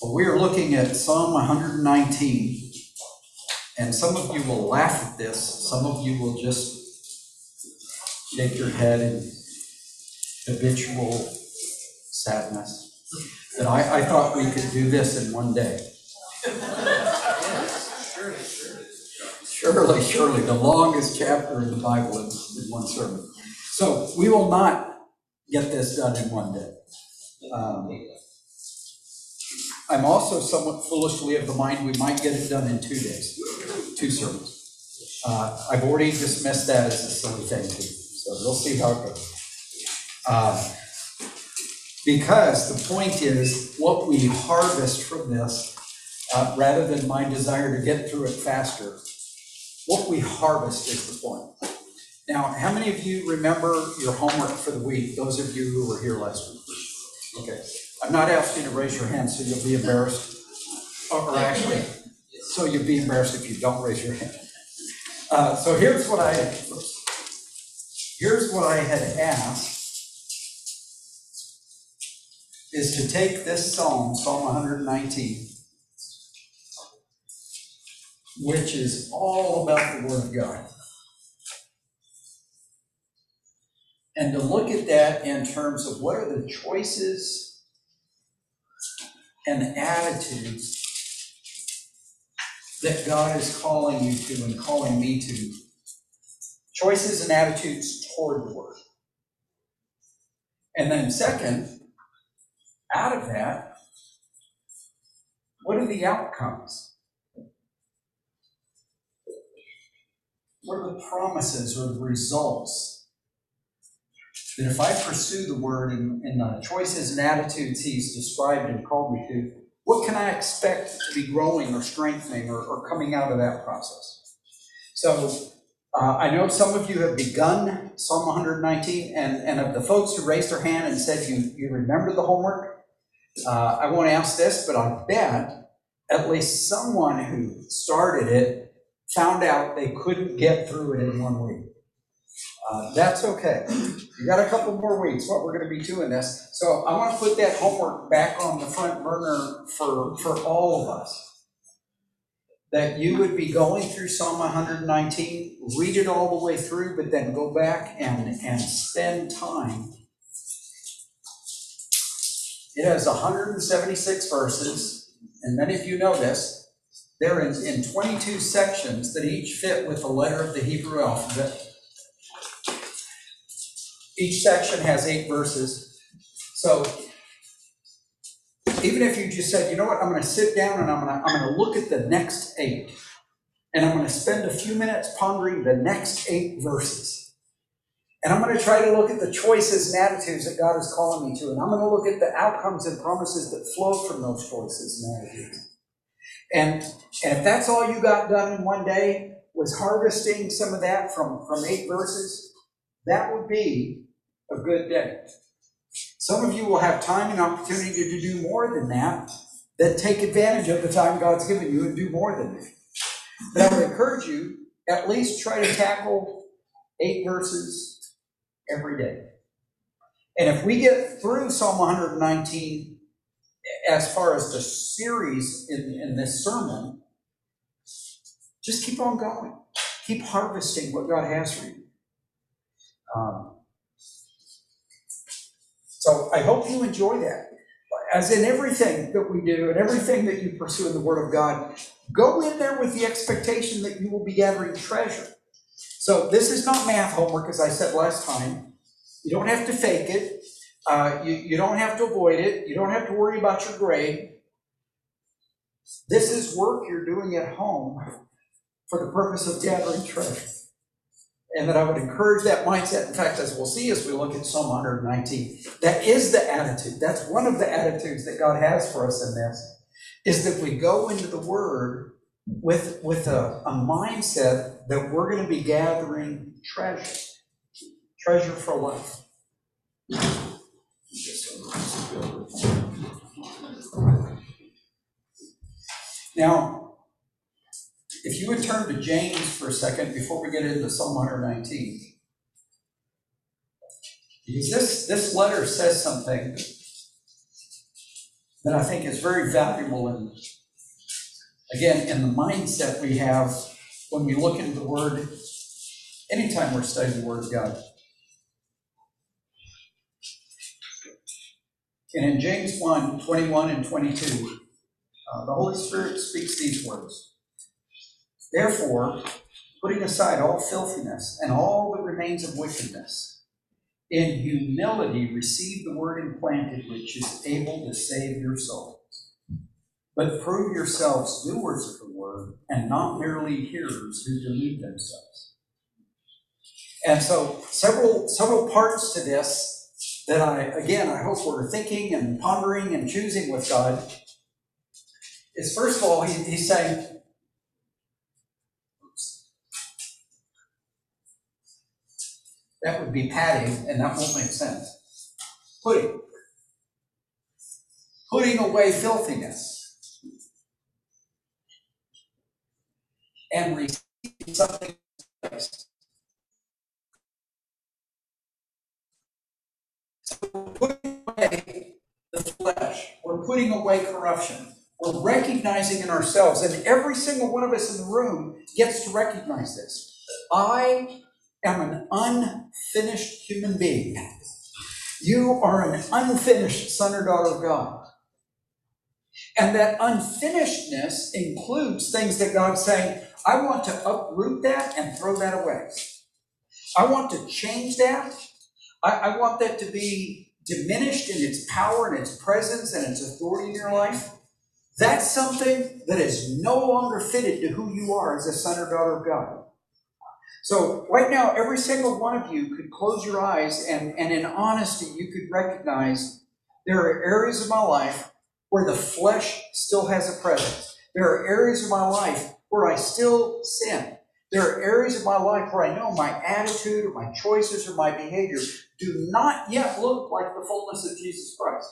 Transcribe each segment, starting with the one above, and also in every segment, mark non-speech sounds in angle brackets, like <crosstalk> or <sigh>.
Well, we are looking at Psalm 119. And some of you will laugh at this, some of you will just shake your head in habitual sadness. But I, I thought we could do this in one day. Surely, surely, the longest chapter in the Bible in, in one sermon. So we will not get this done in one day. Um, I'm also somewhat foolishly of the mind we might get it done in two days, two sermons. Uh, I've already dismissed that as a silly thing too, so we'll see how it goes. Uh, because the point is, what we harvest from this, uh, rather than my desire to get through it faster, what we harvest is the point. Now, how many of you remember your homework for the week? Those of you who were here last week. Okay. I'm not asking you to raise your hand so you'll be embarrassed. Or actually, so you'll be embarrassed if you don't raise your hand. Uh, so here's what I, here's what I had asked. Is to take this psalm, Psalm 119, which is all about the Word of God. And to look at that in terms of what are the choices and attitudes that God is calling you to and calling me to. Choices and attitudes toward the Word. And then, second, out of that, what are the outcomes? What are the promises or the results? That if I pursue the word in, in the choices and attitudes he's described and called me to, what can I expect to be growing or strengthening or, or coming out of that process? So uh, I know some of you have begun Psalm 119, and, and of the folks who raised their hand and said you, you remember the homework, uh, I won't ask this, but I bet at least someone who started it found out they couldn't get through it in one week. Uh, that's okay. You got a couple more weeks, what we're going to be doing this. So I want to put that homework back on the front burner for, for all of us. That you would be going through Psalm 119, read it all the way through, but then go back and, and spend time. It has 176 verses, and many of you know this. They're in, in 22 sections that each fit with the letter of the Hebrew alphabet. Each section has eight verses. So even if you just said, you know what, I'm going to sit down and I'm going to, I'm going to look at the next eight, and I'm going to spend a few minutes pondering the next eight verses. And I'm going to try to look at the choices and attitudes that God is calling me to, and I'm going to look at the outcomes and promises that flow from those choices and attitudes. And, and if that's all you got done in one day was harvesting some of that from, from eight verses, that would be a good day. Some of you will have time and opportunity to do more than that, that take advantage of the time God's given you and do more than that. But I would encourage you, at least try to tackle eight verses every day. And if we get through Psalm 119 as far as the series in, in this sermon, just keep on going. Keep harvesting what God has for you. Um, so I hope you enjoy that. As in everything that we do and everything that you pursue in the Word of God, go in there with the expectation that you will be gathering treasure. So this is not math homework, as I said last time. You don't have to fake it. Uh, you, you don't have to avoid it. You don't have to worry about your grade. This is work you're doing at home for the purpose of gathering treasure. And that I would encourage that mindset. In fact, as we'll see as we look at Psalm 119, that is the attitude. That's one of the attitudes that God has for us in this, is that we go into the Word with, with a, a mindset that we're going to be gathering treasure, treasure for life. Now, if you would turn to James for a second before we get into Psalm 119. Because this, this letter says something that I think is very valuable and again, in the mindset we have when we look into the Word, anytime we're studying the Word of God. And in James 1 21 and 22, uh, the Holy Spirit speaks these words Therefore, putting aside all filthiness and all that remains of wickedness, in humility receive the word implanted, which is able to save your souls. But prove yourselves doers of the word and not merely hearers who delude themselves. And so, several several parts to this that I, again, I hope we're thinking and pondering and choosing with God is first of all, he, he's saying, that would be padding, and that won't make sense. Putting. Putting away filthiness. And receiving something So putting away the flesh, we're putting away corruption. We're recognizing in ourselves, and every single one of us in the room gets to recognize this. I am an unfinished human being. You are an unfinished son or daughter of God. And that unfinishedness includes things that God's saying, I want to uproot that and throw that away. I want to change that. I, I want that to be diminished in its power and its presence and its authority in your life. That's something that is no longer fitted to who you are as a son or daughter of God. So, right now, every single one of you could close your eyes and, and in honesty, you could recognize there are areas of my life where the flesh still has a presence. There are areas of my life where I still sin. There are areas of my life where I know my attitude or my choices or my behavior do not yet look like the fullness of Jesus Christ.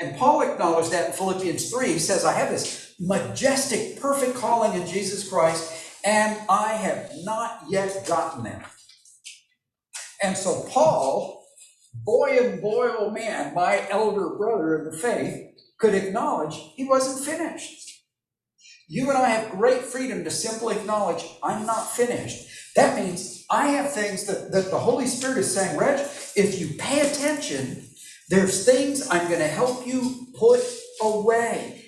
And Paul acknowledged that in Philippians 3. He says, I have this majestic, perfect calling in Jesus Christ, and I have not yet gotten there. And so, Paul, boy and boy, oh man, my elder brother in the faith, could acknowledge he wasn't finished. You and I have great freedom to simply acknowledge, I'm not finished. That means I have things that, that the Holy Spirit is saying, Reg, if you pay attention, there's things I'm going to help you put away.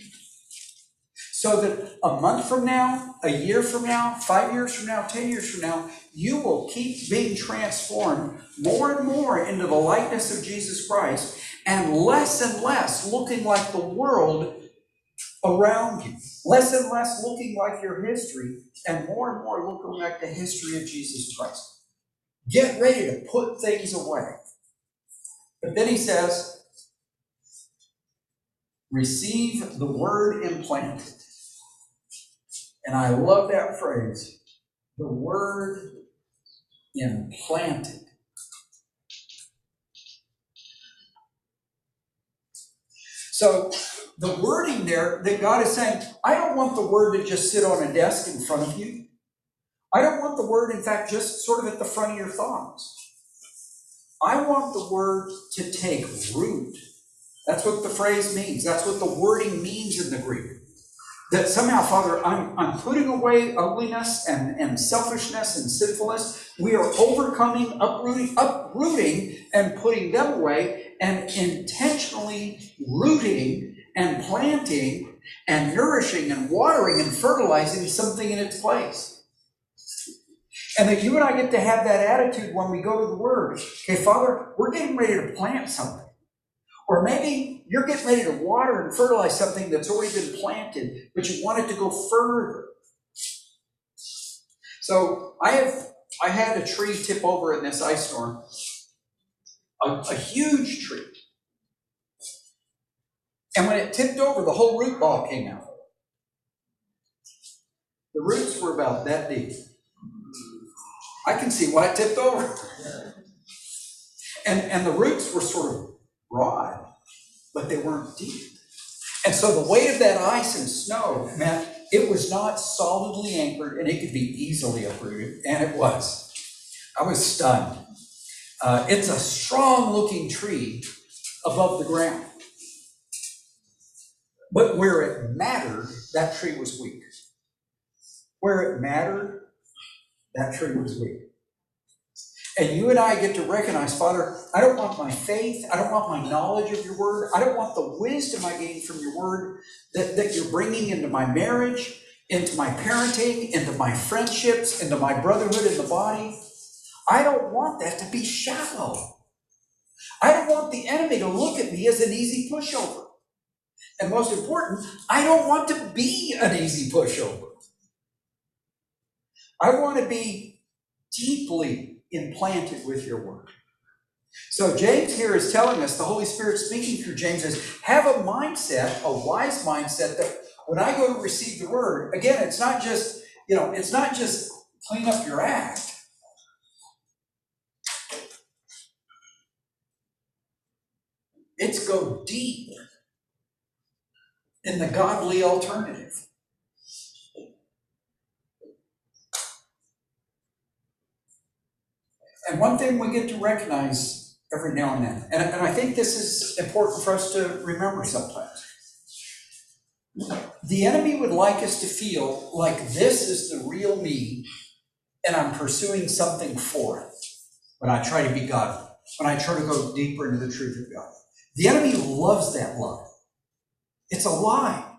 So that a month from now, a year from now, five years from now, 10 years from now, you will keep being transformed more and more into the likeness of Jesus Christ and less and less looking like the world around you. Less and less looking like your history and more and more looking like the history of Jesus Christ. Get ready to put things away. But then he says, receive the word implanted. And I love that phrase the word implanted. So, the wording there that God is saying, I don't want the word to just sit on a desk in front of you. I don't want the word, in fact, just sort of at the front of your thoughts. I want the word to take root. That's what the phrase means. That's what the wording means in the Greek. That somehow, Father, I'm, I'm putting away ugliness and, and selfishness and sinfulness. We are overcoming, uprooting, uprooting and putting them away and intentionally rooting and planting and nourishing and watering and fertilizing something in its place. And that you and I get to have that attitude when we go to the Word. Okay, Father, we're getting ready to plant something. Or maybe you're getting ready to water and fertilize something that's already been planted, but you want it to go further. So I have I had a tree tip over in this ice storm. A, a huge tree. And when it tipped over, the whole root ball came out. The roots were about that deep. I can see why it tipped over. And, and the roots were sort of broad, but they weren't deep. And so the weight of that ice and snow meant it was not solidly anchored and it could be easily uprooted, and it was. I was stunned. Uh, it's a strong looking tree above the ground. But where it mattered, that tree was weak. Where it mattered, that tree was weak. And you and I get to recognize, Father, I don't want my faith, I don't want my knowledge of your word, I don't want the wisdom I gain from your word that, that you're bringing into my marriage, into my parenting, into my friendships, into my brotherhood in the body. I don't want that to be shallow. I don't want the enemy to look at me as an easy pushover. And most important, I don't want to be an easy pushover. I want to be deeply implanted with your word. So James here is telling us, the Holy Spirit speaking through James is have a mindset, a wise mindset that when I go to receive the word, again, it's not just, you know, it's not just clean up your act. It's go deep in the godly alternative. And one thing we get to recognize every now and then, and, and I think this is important for us to remember sometimes. The enemy would like us to feel like this is the real me, and I'm pursuing something for it when I try to be godly, when I try to go deeper into the truth of God. The enemy loves that lie. It's a lie.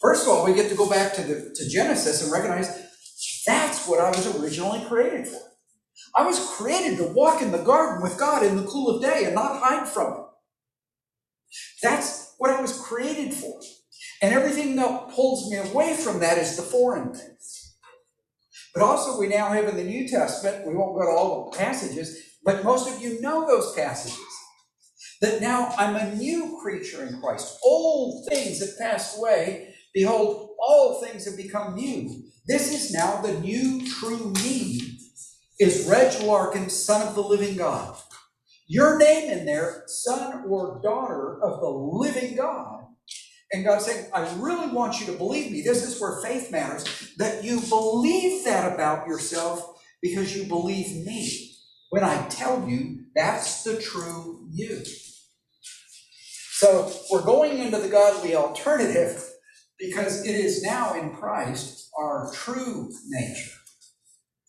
First of all, we get to go back to, the, to Genesis and recognize that's what I was originally created for. I was created to walk in the garden with God in the cool of day and not hide from Him. That's what I was created for. And everything that pulls me away from that is the foreign things. But also, we now have in the New Testament, we won't go to all the passages, but most of you know those passages. That now I'm a new creature in Christ. Old things have passed away. Behold, all things have become new. This is now the new true me is Reg Larkin, son of the living God. Your name in there, son or daughter of the living God. And God's saying, I really want you to believe me. This is where faith matters, that you believe that about yourself because you believe me when I tell you that's the true you. So we're going into the godly alternative because it is now in Christ our true nature.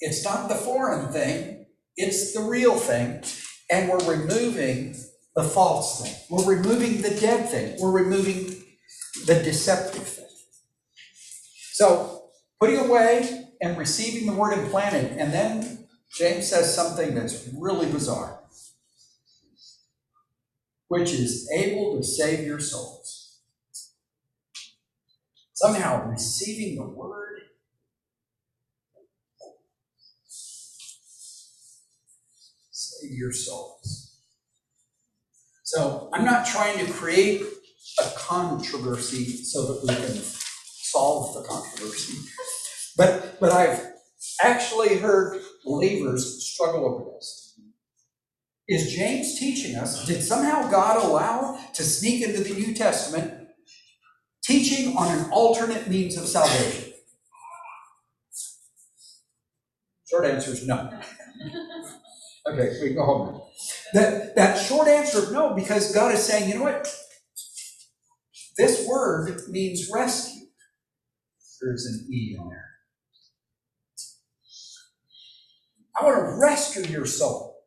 It's not the foreign thing, it's the real thing. And we're removing the false thing. We're removing the dead thing. We're removing the deceptive thing. So, putting away and receiving the word implanted. And then James says something that's really bizarre, which is able to save your souls. Somehow, receiving the word your souls. So I'm not trying to create a controversy so that we can solve the controversy. But, but I've actually heard believers struggle over this. Is James teaching us? Did somehow God allow to sneak into the New Testament teaching on an alternate means of salvation? Short answer is no. Okay, we go home now. That, that short answer of no, because God is saying, you know what? This word means rescue. There's an E in there. I want to rescue your soul.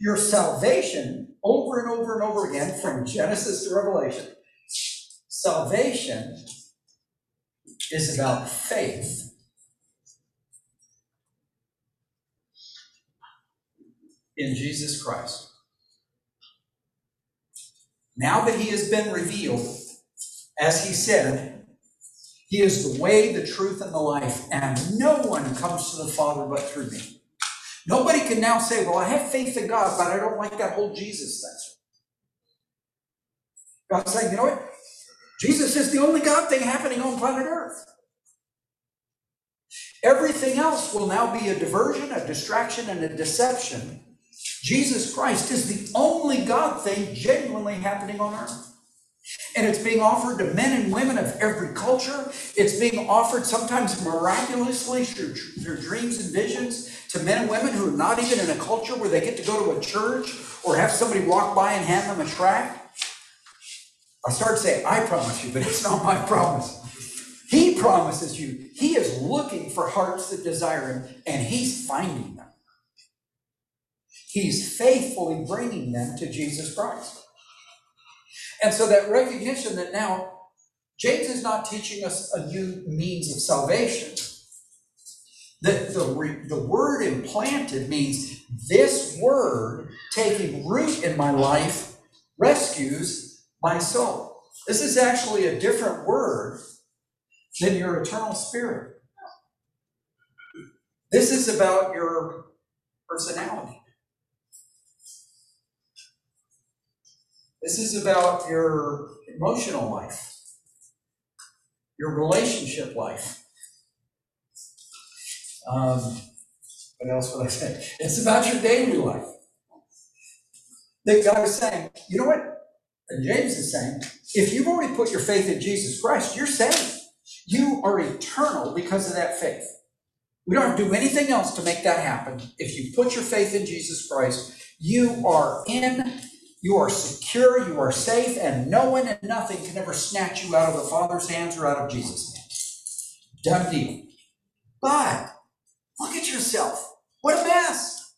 Your salvation, over and over and over again, from Genesis to Revelation, salvation is about faith in Jesus Christ. Now that he has been revealed, as he said, he is the way, the truth, and the life, and no one comes to the Father but through me. Nobody can now say, Well, I have faith in God, but I don't like that whole Jesus thing. God's saying, You know what? Jesus is the only God thing happening on planet Earth. Everything else will now be a diversion, a distraction, and a deception Jesus Christ is the only God thing genuinely happening on earth. And it's being offered to men and women of every culture. It's being offered sometimes miraculously through, through dreams and visions to men and women who are not even in a culture where they get to go to a church or have somebody walk by and hand them a tract. I start saying, I promise you, but it's not my promise. He promises you. He is looking for hearts that desire him, and he's finding. He's faithfully bringing them to Jesus Christ. And so that recognition that now James is not teaching us a new means of salvation. The, the, the word implanted means this word taking root in my life rescues my soul. This is actually a different word than your eternal spirit. This is about your personality. This is about your emotional life, your relationship life. Um, what else would I say? It's about your daily life. That God is saying, you know what? And James is saying, if you've already put your faith in Jesus Christ, you're saved. You are eternal because of that faith. We don't have to do anything else to make that happen. If you put your faith in Jesus Christ, you are in you are secure, you are safe, and no one and nothing can ever snatch you out of the Father's hands or out of Jesus' hands. Done deal. But look at yourself. What a mess.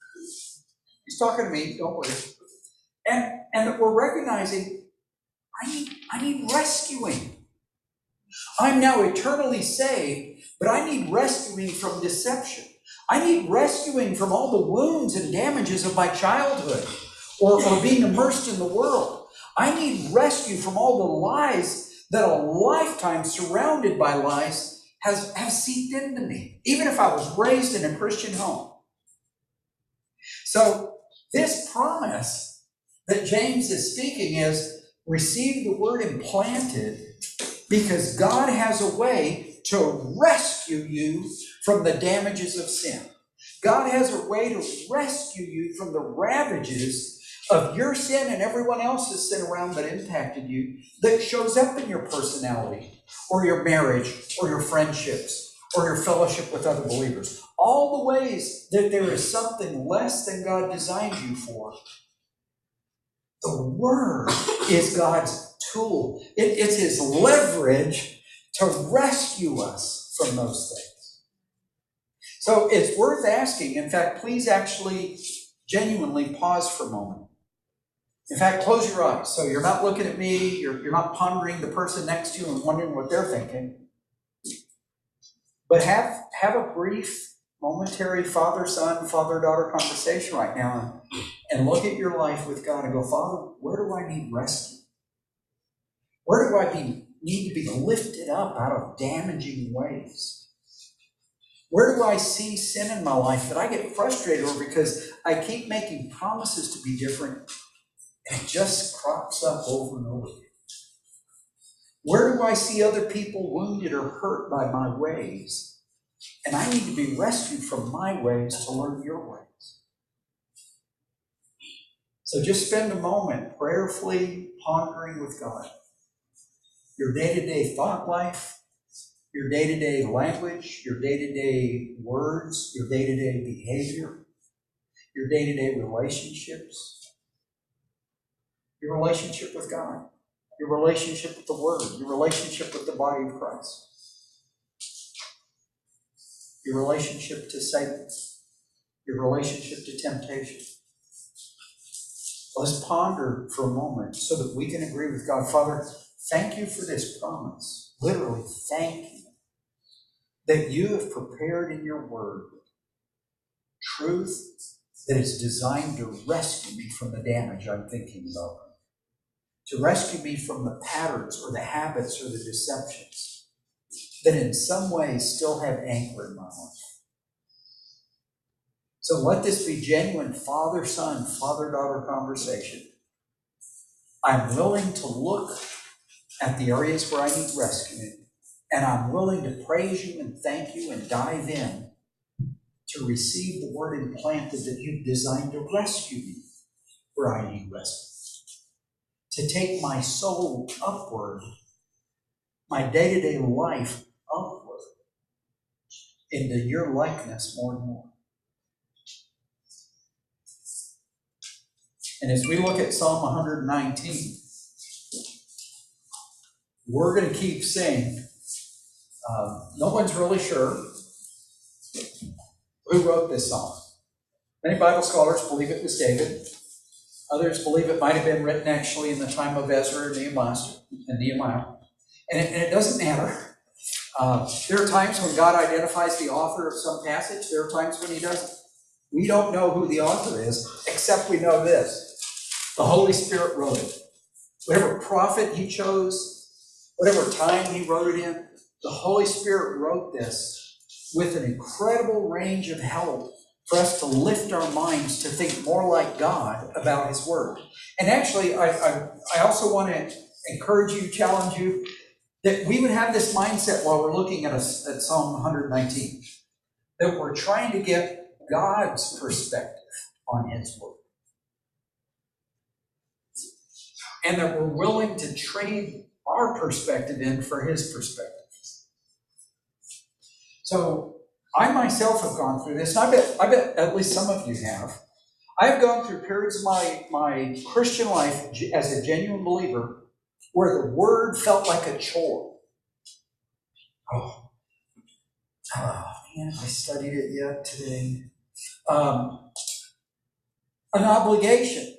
He's talking to me, don't worry. And and we're recognizing I need I need rescuing. I'm now eternally saved, but I need rescuing from deception. I need rescuing from all the wounds and damages of my childhood or, or being immersed in the world. I need rescue from all the lies that a lifetime surrounded by lies has, has seeped into me, even if I was raised in a Christian home. So, this promise that James is speaking is receive the word implanted because God has a way to rescue you from the damages of sin. God has a way to rescue you from the ravages of your sin and everyone else's sin around that impacted you that shows up in your personality or your marriage or your friendships or your fellowship with other believers. All the ways that there is something less than God designed you for. The Word is God's tool, it, it's His leverage to rescue us from those things. So it's worth asking. In fact, please actually genuinely pause for a moment in fact, close your eyes. So you're not looking at me, you're, you're not pondering the person next to you and wondering what they're thinking. But have, have a brief, momentary father son, father daughter conversation right now and, look at your life with God and go, Father, where do I need rescue? Where do I be, need to be lifted up out of damaging ways? Where do I see sin in my life that I get frustrated over because I keep making promises to be different and it just crops up over and over again. Where do I see other people wounded or hurt by my ways? And I need to be rescued from my ways to learn your ways. So just spend a moment prayerfully pondering with God your day to day thought life, your day to day language, your day to day words, your day to day behavior, your day to day relationships your relationship with God, your relationship with the Word, your relationship with the body of Christ, your relationship to Satan, your relationship to temptation. Let's ponder for a moment so that we can agree with God. Father, thank you for this promise. Literally, thank you that you have prepared in your word truth that is designed to rescue me from the damage I'm thinking about to rescue me from the patterns or the habits or the deceptions that in some way still have anchor in my life. So let this be genuine father son, father daughter conversation. I'm willing to look at the areas where I need rescuing, and I'm willing to praise you and thank you and dive in to receive the word implanted that you've designed to rescue me where I need rescue to take my soul upward, my day to day life upward into your likeness more and more. And as we look at Psalm 119, we're going to keep saying, Um, no one's really sure who wrote this song. Many Bible scholars believe it was David. Others believe it might have been written actually in the time of Ezra and Nehemiah. And, Nehemiah. and, it, and it doesn't matter. Uh, there are times when God identifies the author of some passage. There are times when He doesn't. We don't know who the author is, except we know this: the Holy Spirit wrote it. Whatever prophet He chose, whatever time He wrote it in, the Holy Spirit wrote this with an incredible range of help for us to lift our minds to think more like God about His Word. And actually, I, I, I also want to encourage you, challenge you, that we would have this mindset while we're looking at, a, at Psalm 119, that we're trying to get God's perspective on His Word. And that we're willing to trade our perspective in for His perspective. So I myself have gone through this, and I bet, I bet at least some of you have. I have gone through periods of my, my Christian life as a genuine believer where the word felt like a chore. Oh, oh man, I studied it yet today. Um, an obligation.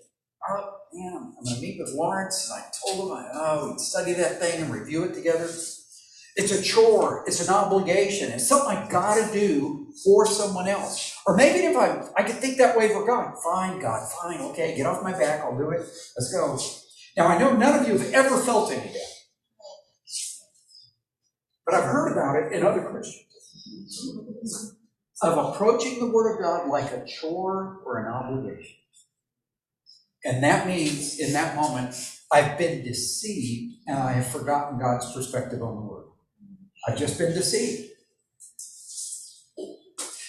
Oh, man, I'm going to meet with Lawrence, and I told him, I, oh, we'd study that thing and review it together. It's a chore. It's an obligation. It's something I got to do for someone else. Or maybe if I I could think that way for God. Fine, God, fine, okay, get off my back. I'll do it. Let's go. Now I know none of you have ever felt any of that, but I've heard about it in other Christians of approaching the Word of God like a chore or an obligation. And that means in that moment, I've been deceived and I have forgotten God's perspective on the Word. I've just been deceived.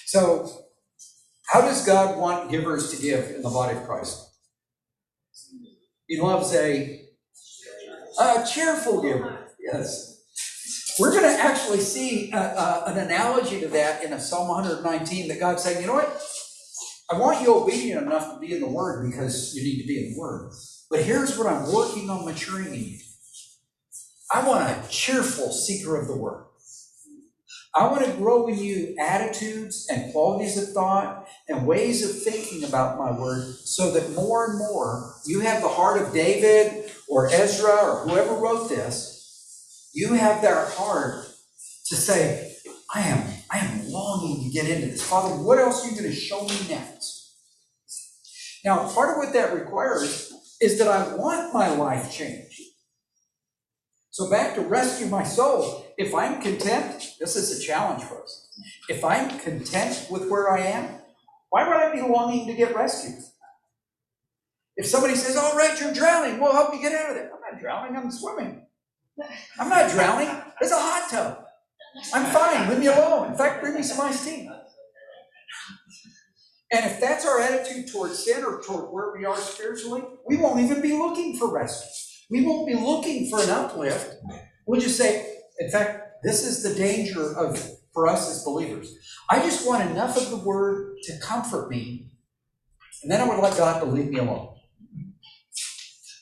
So, how does God want givers to give in the body of Christ? He loves a, a cheerful giver. Yes. We're going to actually see a, a, an analogy to that in a Psalm 119 that God's saying, you know what? I want you obedient enough to be in the Word because you need to be in the Word. But here's what I'm working on maturing in you. I want a cheerful seeker of the Word. I want to grow in you attitudes and qualities of thought and ways of thinking about my word so that more and more you have the heart of David or Ezra or whoever wrote this. You have their heart to say, I am, I am longing to get into this. Father, what else are you going to show me next? Now, part of what that requires is that I want my life changed. So back to rescue my soul. If I'm content, this is a challenge for us. If I'm content with where I am, why would I be longing to get rescued? If somebody says, All right, you're drowning, we'll help you get out of there. I'm not drowning, I'm swimming. I'm not drowning. It's a hot tub. I'm fine, leave me alone. In fact, bring me some iced tea. And if that's our attitude towards sin or toward where we are spiritually, we won't even be looking for rescue. We won't be looking for an uplift. We'll just say, in fact, this is the danger of for us as believers. I just want enough of the word to comfort me, and then I would like God to leave me alone.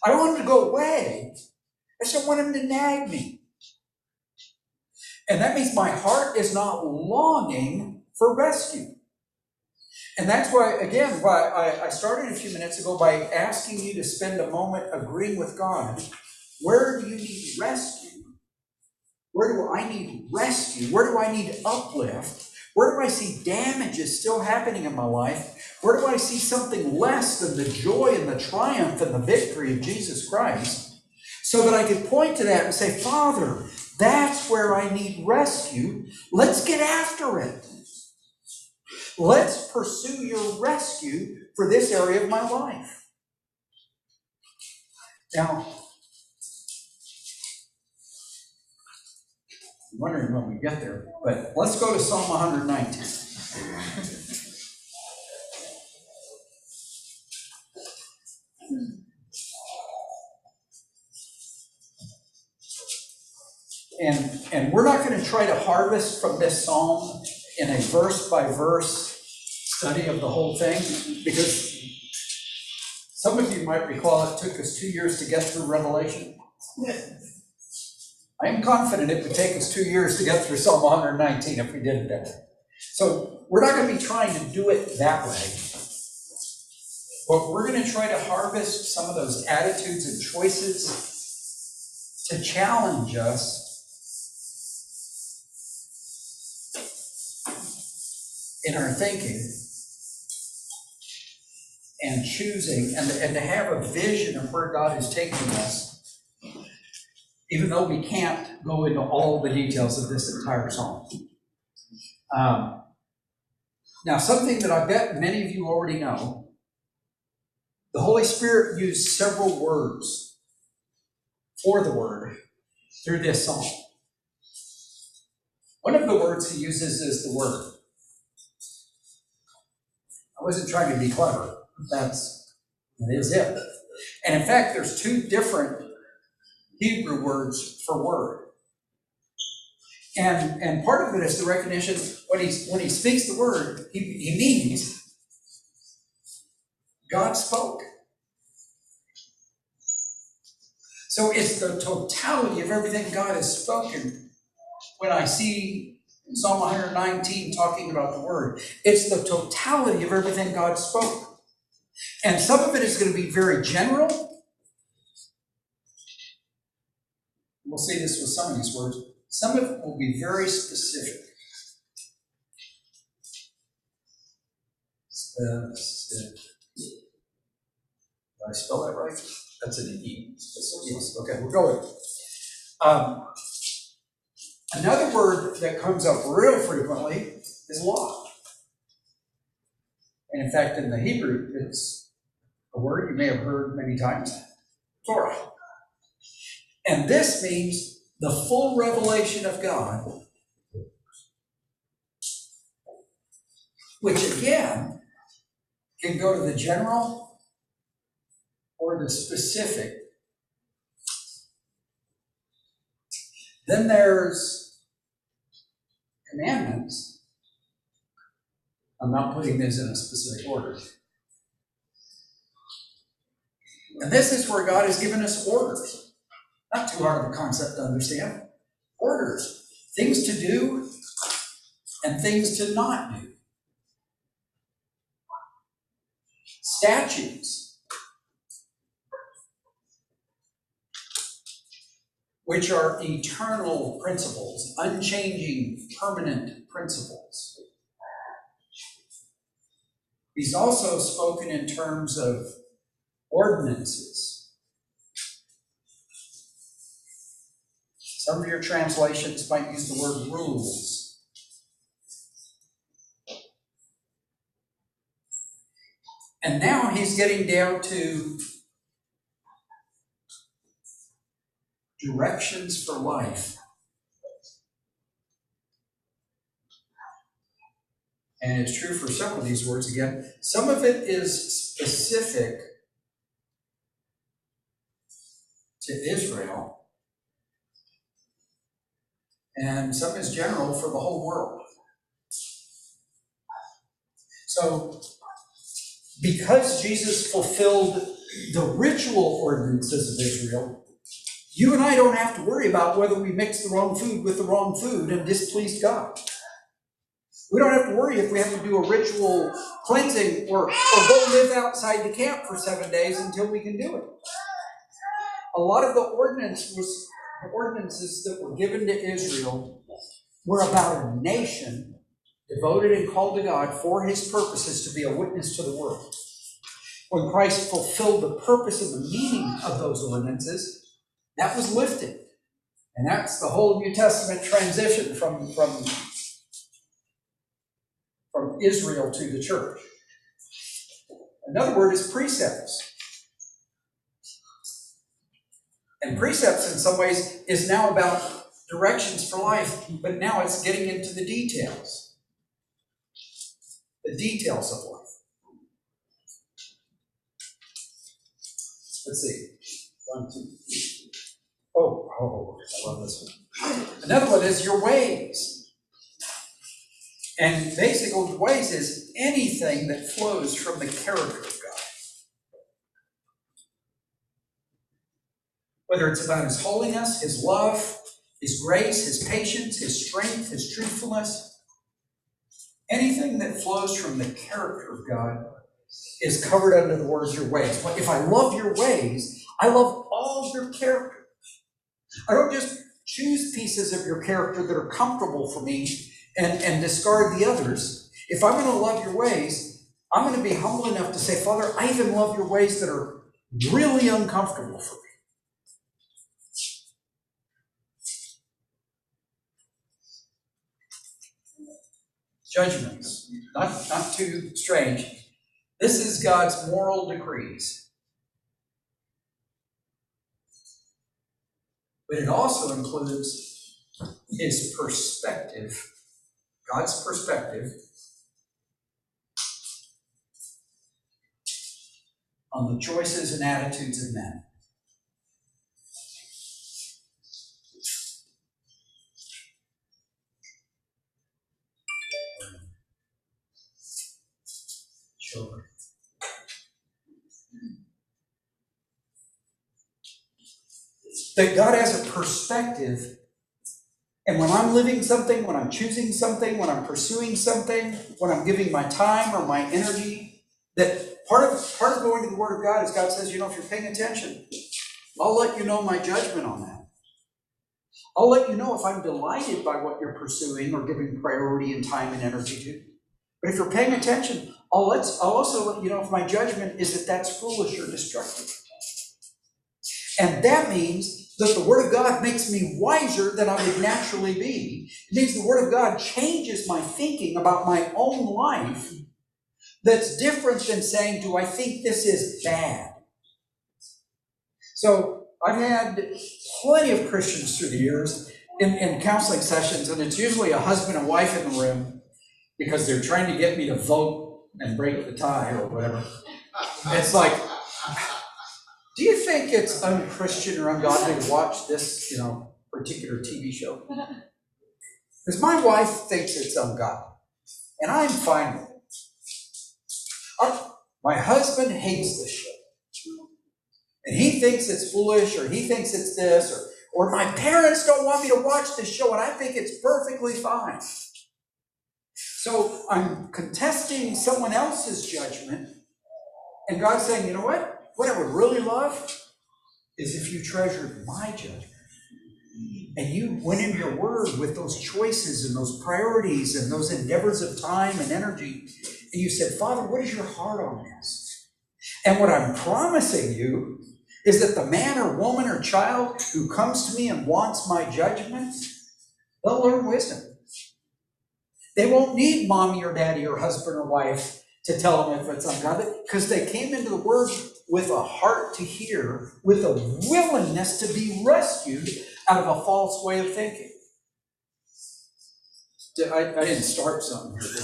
I don't want him to go away. I just want him to nag me. And that means my heart is not longing for rescue. And that's why, again, why I, I started a few minutes ago by asking you to spend a moment agreeing with God. Where do you need rescue? Where do I need rescue? Where do I need uplift? Where do I see damages still happening in my life? Where do I see something less than the joy and the triumph and the victory of Jesus Christ? So that I could point to that and say, Father, that's where I need rescue. Let's get after it. Let's pursue your rescue for this area of my life. Now, wondering when we get there, but let's go to Psalm 119. And, and we're not going to try to harvest from this psalm in a verse by verse study of the whole thing because some of you might recall it took us two years to get through Revelation. I am confident it would take us two years to get through Psalm 119 if we did it that way. So we're not going to be trying to do it that way. But we're going to try to harvest some of those attitudes and choices to challenge us in our thinking and choosing and, and to have a vision of where God is taking us, even though we can't go into all the details of this entire psalm. Um, now, something that I bet many of you already know the Holy Spirit used several words for the word through this psalm. One of the words he uses is the word. I wasn't trying to be clever. That's that is it. And in fact, there's two different Hebrew words for word. And, and part of it is the recognition when he, when he speaks the word, he, he means God spoke. So it's the totality of everything God has spoken. When I see Psalm 119 talking about the word, it's the totality of everything God spoke. And some of it is going to be very general. We'll see this with some of these words. Some of it will be very specific. Did I spell that right? That's an E. Yes, okay, we'll go with it. Um, another word that comes up real frequently is law. And in fact, in the Hebrew, it's a word you may have heard many times Torah. And this means the full revelation of God, which again can go to the general or the specific. Then there's commandments I'm not putting this in a specific order. And this is where God has given us orders. Not too hard of a concept to understand. Orders. Things to do and things to not do. Statutes. Which are eternal principles, unchanging, permanent principles. He's also spoken in terms of ordinances. Some of your translations might use the word rules. And now he's getting down to directions for life. and it's true for some of these words again. Some of it is specific to Israel, and some is general for the whole world. So, because Jesus fulfilled the ritual ordinances of Israel, you and I don't have to worry about whether we mix the wrong food with the wrong food and displeased God. We don't have to worry if we have to do a ritual cleansing or, or go live outside the camp for seven days until we can do it. A lot of the ordinance was, ordinances that were given to Israel were about a nation devoted and called to God for his purposes to be a witness to the world. When Christ fulfilled the purpose and the meaning of those ordinances, that was lifted. And that's the whole New Testament transition from, from from Israel to the church. Another word is precepts. And precepts, in some ways, is now about directions for life, but now it's getting into the details. The details of life. Let's see. One, two, three. Oh, oh, I love this one. Another one is your ways. And basically, ways is anything that flows from the character of God. Whether it's about His holiness, His love, His grace, His patience, His strength, His truthfulness. Anything that flows from the character of God is covered under the words your ways. But if I love your ways, I love all of your character. I don't just choose pieces of your character that are comfortable for me and, and discard the others. If I'm going to love your ways, I'm going to be humble enough to say, Father, I even love your ways that are really uncomfortable for me. Judgments, not, not too strange. This is God's moral decrees. But it also includes his perspective, God's perspective on the choices and attitudes of men. That God has a perspective and when I'm living something, when I'm choosing something, when I'm pursuing something, when I'm giving my time or my energy, that part of part of going to the Word of God is God says, you know, if you're paying attention, I'll let you know my judgment on that. I'll let you know if I'm delighted by what you're pursuing or giving priority and time and energy to. But if you're paying attention, I'll, let, I'll also let you know if my judgment is that that's foolish or destructive. And that means that the Word of God makes me wiser than I would naturally be. It means the Word of God changes my thinking about my own life that's different than saying, Do I think this is bad? So I've had plenty of Christians through the years in, in counseling sessions, and it's usually a husband and wife in the room because they're trying to get me to vote and break the tie or whatever. It's like, think it's unchristian or ungodly to watch this, you know, particular TV show? Because my wife thinks it's ungodly, and I'm fine with it. My husband hates this show. And he thinks it's foolish, or he thinks it's this, or, or my parents don't want me to watch this show, and I think it's perfectly fine. So I'm contesting someone else's judgment, and God's saying, you know what? What I would really love is if you treasured my judgment and you went into your word with those choices and those priorities and those endeavors of time and energy, and you said, Father, what is your heart on this? And what I'm promising you is that the man or woman or child who comes to me and wants my judgment, they'll learn wisdom. They won't need mommy or daddy or husband or wife to tell them if it's ungodly because they came into the word with a heart to hear, with a willingness to be rescued out of a false way of thinking. I, I didn't start something here, did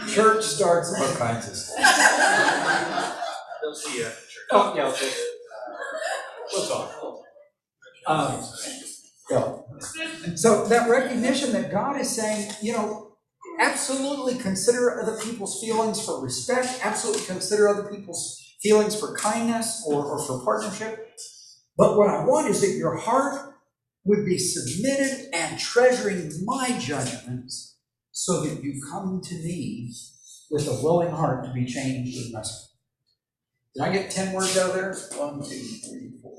<laughs> Church starts all kinds of stuff. They'll see you. Oh, yeah, okay. We'll talk. Um, yeah. So that recognition that God is saying, you know, absolutely consider other people's feelings for respect, absolutely consider other people's feelings for kindness or, or for partnership. But what I want is that your heart would be submitted and treasuring my judgments so that you come to me with a willing heart to be changed and rescued. Did I get 10 words out of there? One, two, three, four.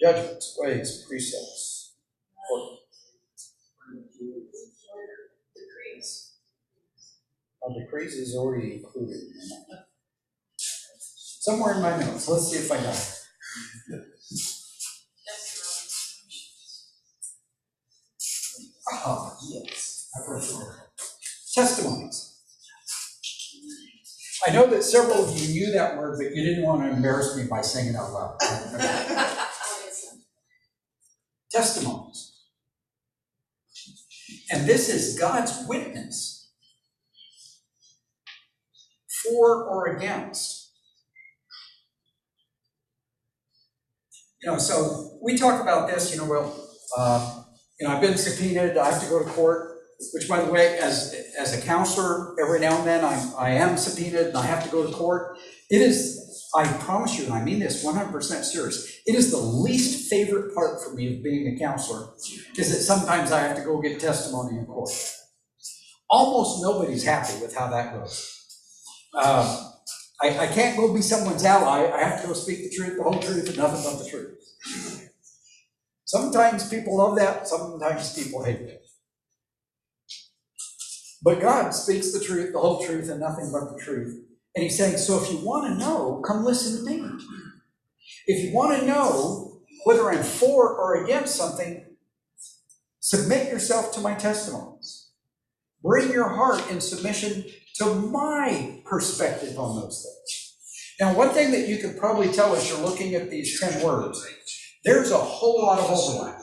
Judgments, ways, precepts. Decrees. Well, decrees is already included in that. Somewhere in my notes. Let's see if I got it. Ah, yes. I wrote it. Testimonies. I know that several of you knew that word, but you didn't want to embarrass me by saying it out loud. <laughs> Testimonies. And this is God's witness for or against. You know, so we talk about this, you know, well, uh, you know, I've been subpoenaed, I have to go to court. which by the way, as, as a counselor, every now and then I, I am subpoenaed and I have to go to court. It is, I promise you, and I mean this 100% serious, it is the least favorite part for me of being a counselor, is that sometimes I have to go get testimony in court. Almost nobody's happy with how that goes. Um, I, I can't go be someone's ally, I have to go speak the truth, the whole truth, and nothing but the truth. Sometimes people love that, sometimes people hate it. But God speaks the truth, the whole truth, and nothing but the truth. And He's saying, so if you want to know, come listen to me. If you want to know whether I'm for or against something, submit yourself to my testimonies. Bring your heart in submission to my perspective on those things. Now, one thing that you can probably tell as you're looking at these 10 words, there's a whole lot of overlap.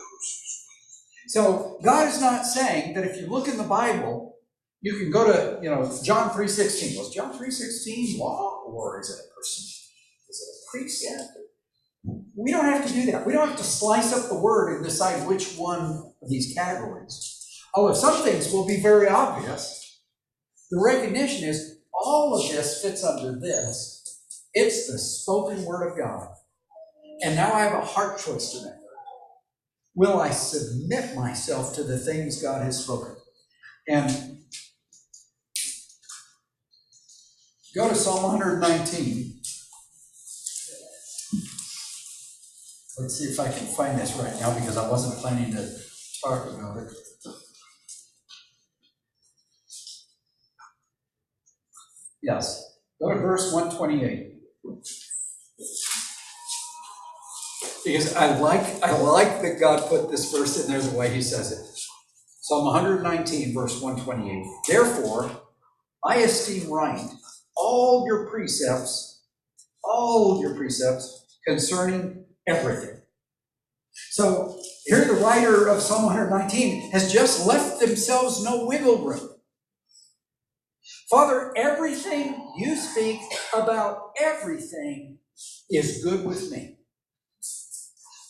So, God is not saying that if you look in the Bible, you can go to, you know, John 3.16. Was John 3.16 law or is it a person? Is it a precept? We don't have to do that. We don't have to slice up the word and decide which one of these categories. Although some things will be very obvious, the recognition is all of this fits under this. It's the spoken word of God. And now I have a heart choice to make. Will I submit myself to the things God has spoken? And go to Psalm 119. Let's see if I can find this right now because I wasn't planning to talk about it. Yes. Go to verse 128. Because I like I like that God put this verse in there the way he says it. Psalm 119, verse 128. Therefore, I esteem right all your precepts, all your precepts concerning everything. So here the writer of Psalm 119 has just left themselves no wiggle room. Father, everything you speak about everything is good with me.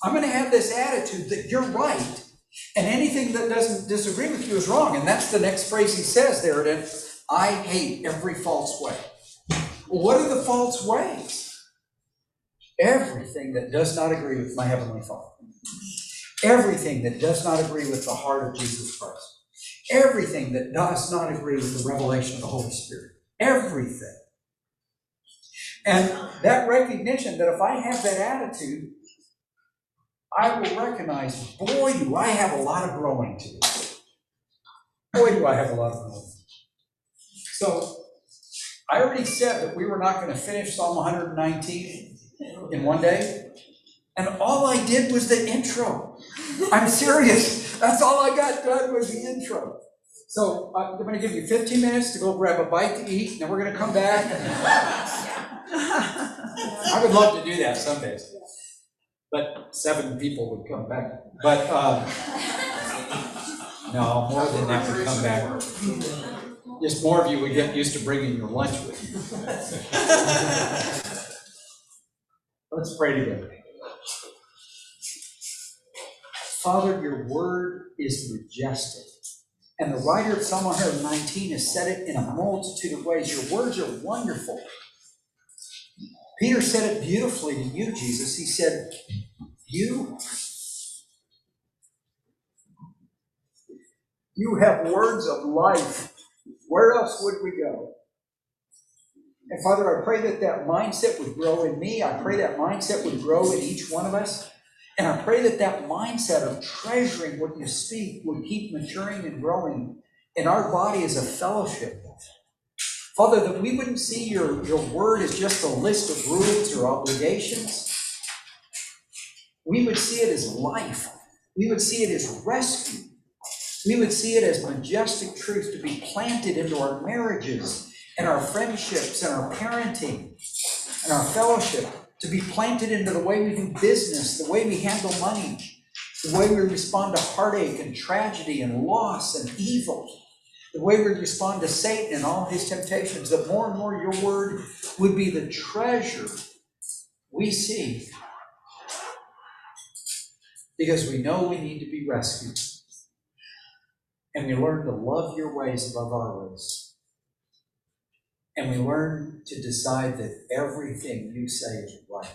I'm going to have this attitude that you're right, and anything that doesn't disagree with you is wrong. And that's the next phrase he says there. It is, I hate every false way. What are the false ways? Everything that does not agree with my Heavenly Father. Everything that does not agree with the heart of Jesus Christ. Everything that does not agree with the revelation of the Holy Spirit. Everything. And that recognition that if I have that attitude, I will recognize, boy, do I have a lot of growing to do. Boy, do I have a lot of growing. So, I already said that we were not going to finish Psalm 119 in one day. And all I did was the intro. I'm serious. That's all I got done was the intro. So uh, I'm going to give you 15 minutes to go grab a bite to eat, and then we're going to come back. I would love to do that some days. But seven people would come back. But um, no, more than that would come back. Just more of you would get used to bringing your lunch with you. <laughs> Let's pray together. Father, your word is majestic. And the writer of Psalm 119 has said it in a multitude of ways. Your words are wonderful. Peter said it beautifully to you, Jesus. He said, You you have words of life. Where else would we go? And Father, I pray that that mindset would grow in me. I pray that mindset would grow in each one of us. And I pray that that mindset of treasuring what you speak would keep maturing and growing in our body as a fellowship. Father, that we wouldn't see your, your word as just a list of rules or obligations. We would see it as life. We would see it as rescue. We would see it as majestic truth to be planted into our marriages and our friendships and our parenting and our fellowship to be planted into the way we do business, the way we handle money, the way we respond to heartache and tragedy and loss and evil, the way we respond to Satan and all his temptations, that more and more your word would be the treasure we see because we know we need to be rescued. And we learn to love your ways above our ways. And we learn to decide that everything you say is right.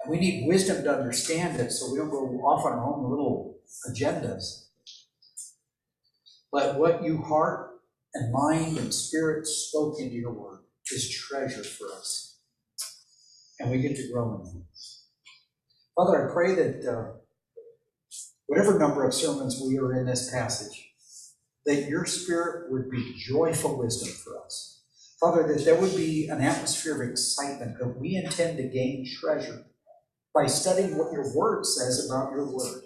And we need wisdom to understand it so we don't go off on our own little agendas. But what you heart and mind and spirit spoke into your word is treasure for us. And we get to grow in it. Father, I pray that uh, whatever number of sermons we are in this passage, that your spirit would be joyful wisdom for us. Father, that there would be an atmosphere of excitement that we intend to gain treasure by studying what your word says about your word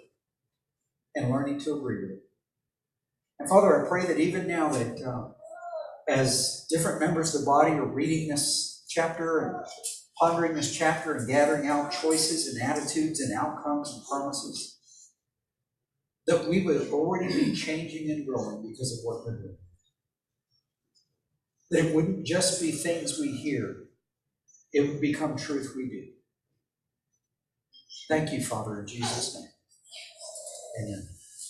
and learning to agree with it. And Father, I pray that even now that uh, as different members of the body are reading this chapter and pondering this chapter and gathering out choices and attitudes and outcomes and promises, that we would already be changing and growing because of what we're doing. That it wouldn't just be things we hear, it would become truth we do. Thank you, Father, in Jesus' name. Amen.